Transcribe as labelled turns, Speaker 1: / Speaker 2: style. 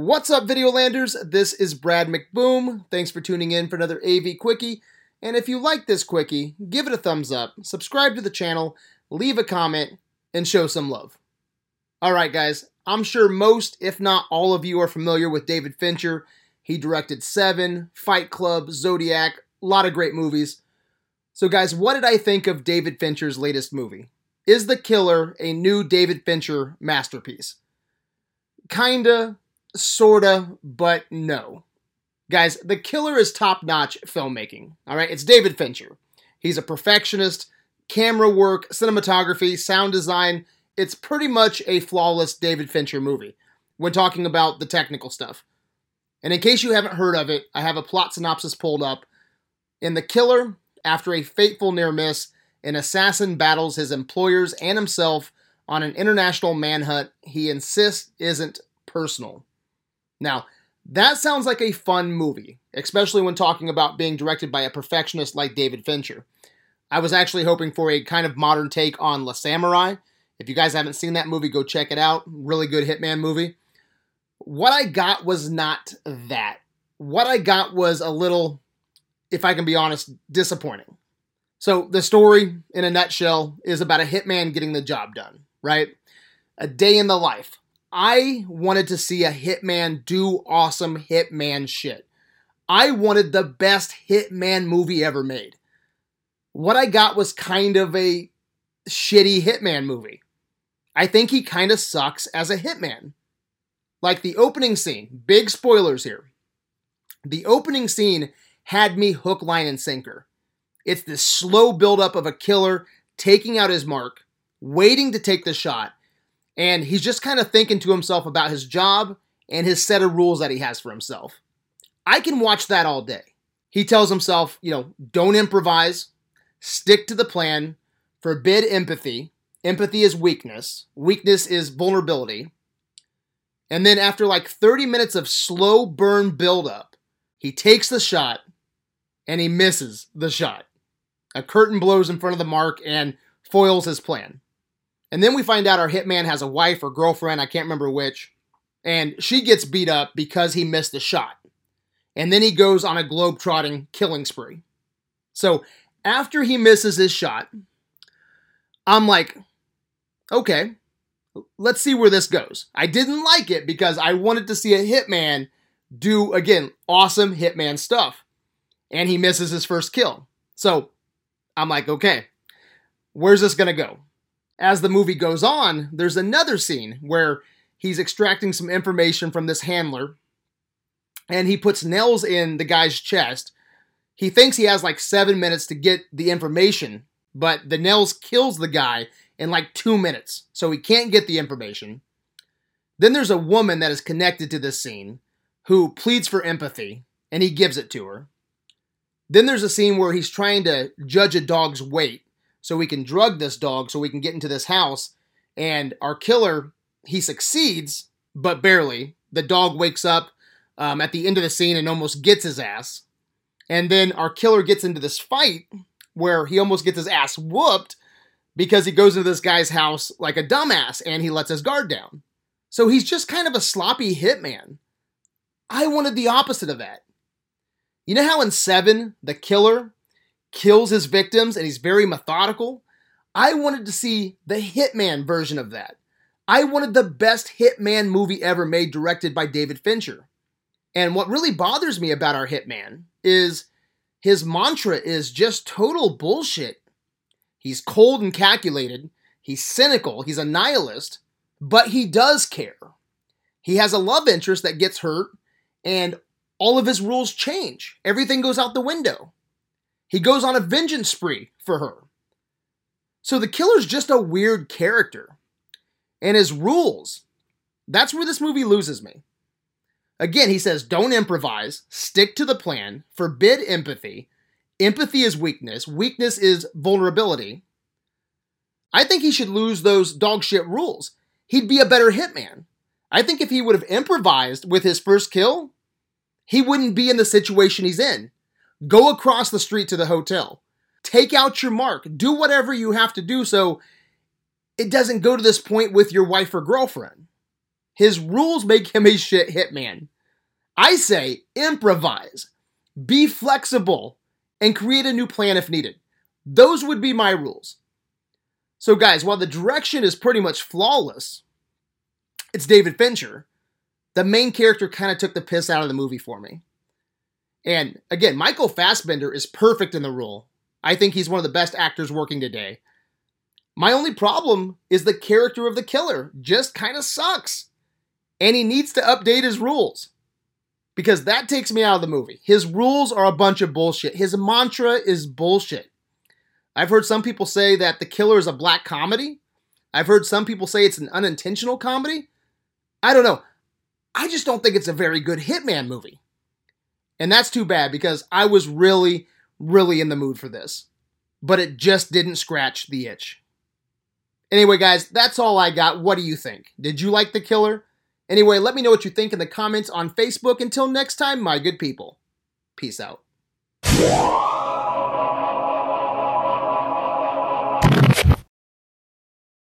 Speaker 1: What's up, Videolanders? This is Brad McBoom. Thanks for tuning in for another AV Quickie. And if you like this Quickie, give it a thumbs up, subscribe to the channel, leave a comment, and show some love. All right, guys, I'm sure most, if not all of you, are familiar with David Fincher. He directed Seven, Fight Club, Zodiac, a lot of great movies. So, guys, what did I think of David Fincher's latest movie? Is The Killer a new David Fincher masterpiece? Kinda, sorta, but no. Guys, The Killer is top notch filmmaking. All right, it's David Fincher. He's a perfectionist, camera work, cinematography, sound design. It's pretty much a flawless David Fincher movie when talking about the technical stuff. And in case you haven't heard of it, I have a plot synopsis pulled up. In The Killer, after a fateful near miss, an assassin battles his employers and himself on an international manhunt he insists isn't personal. Now, that sounds like a fun movie, especially when talking about being directed by a perfectionist like David Fincher. I was actually hoping for a kind of modern take on La Samurai. If you guys haven't seen that movie, go check it out. Really good Hitman movie. What I got was not that. What I got was a little, if I can be honest, disappointing. So, the story, in a nutshell, is about a hitman getting the job done, right? A day in the life. I wanted to see a hitman do awesome hitman shit. I wanted the best hitman movie ever made. What I got was kind of a shitty hitman movie. I think he kind of sucks as a hitman. Like the opening scene, big spoilers here. The opening scene had me hook, line, and sinker. It's this slow buildup of a killer taking out his mark, waiting to take the shot, and he's just kind of thinking to himself about his job and his set of rules that he has for himself. I can watch that all day. He tells himself, you know, don't improvise, stick to the plan, forbid empathy. Empathy is weakness, weakness is vulnerability. And then after like 30 minutes of slow burn buildup, he takes the shot and he misses the shot. A curtain blows in front of the mark and foils his plan. And then we find out our hitman has a wife or girlfriend, I can't remember which, and she gets beat up because he missed the shot. And then he goes on a globe-trotting killing spree. So after he misses his shot, I'm like, okay, let's see where this goes. I didn't like it because I wanted to see a hitman do, again, awesome hitman stuff. And he misses his first kill. So I'm like, okay, where's this going to go? As the movie goes on, there's another scene where he's extracting some information from this handler and he puts nails in the guy's chest. He thinks he has like seven minutes to get the information, but the nails kills the guy in like two minutes, so he can't get the information. Then there's a woman that is connected to this scene who pleads for empathy, and he gives it to her. Then there's a scene where he's trying to judge a dog's weight, so we can drug this dog so we can get into this house. And our killer, he succeeds, but barely. The dog wakes up um, at the end of the scene and almost gets his ass. And then our killer gets into this fight where he almost gets his ass whooped because he goes into this guy's house like a dumbass and he lets his guard down. So he's just kind of a sloppy hitman. I wanted the opposite of that. You know how in Seven, the killer kills his victims and he's very methodical. I wanted to see the Hitman version of that. I wanted the best Hitman movie ever made directed by David Fincher. And what really bothers me about our Hitman is his mantra is just total bullshit. He's cold and calculated, he's cynical, he's a nihilist, but he does care. He has a love interest that gets hurt, and all of his rules change. Everything goes out the window. He goes on a vengeance spree for her. So the killer's just a weird character. And his rules, that's where this movie loses me. Again, he says don't improvise, stick to the plan, forbid empathy. Empathy is weakness, weakness is vulnerability. I think he should lose those dogshit rules. He'd be a better hitman. I think if he would have improvised with his first kill, he wouldn't be in the situation he's in. Go across the street to the hotel. Take out your mark. Do whatever you have to do so it doesn't go to this point with your wife or girlfriend. His rules make him a shit hitman. I say improvise, be flexible, and create a new plan if needed. Those would be my rules. So, guys, while the direction is pretty much flawless, it's David Fincher. The main character kind of took the piss out of the movie for me. And again, Michael Fassbender is perfect in the role. I think he's one of the best actors working today. My only problem is the character of the killer just kind of sucks. And he needs to update his rules because that takes me out of the movie. His rules are a bunch of bullshit. His mantra is bullshit. I've heard some people say that The Killer is a black comedy. I've heard some people say it's an unintentional comedy. I don't know. I just don't think it's a very good Hitman movie. And that's too bad because I was really, really in the mood for this. But it just didn't scratch the itch. Anyway, guys, that's all I got. What do you think? Did you like The Killer? Anyway, let me know what you think in the comments on Facebook. Until next time, my good people. Peace out.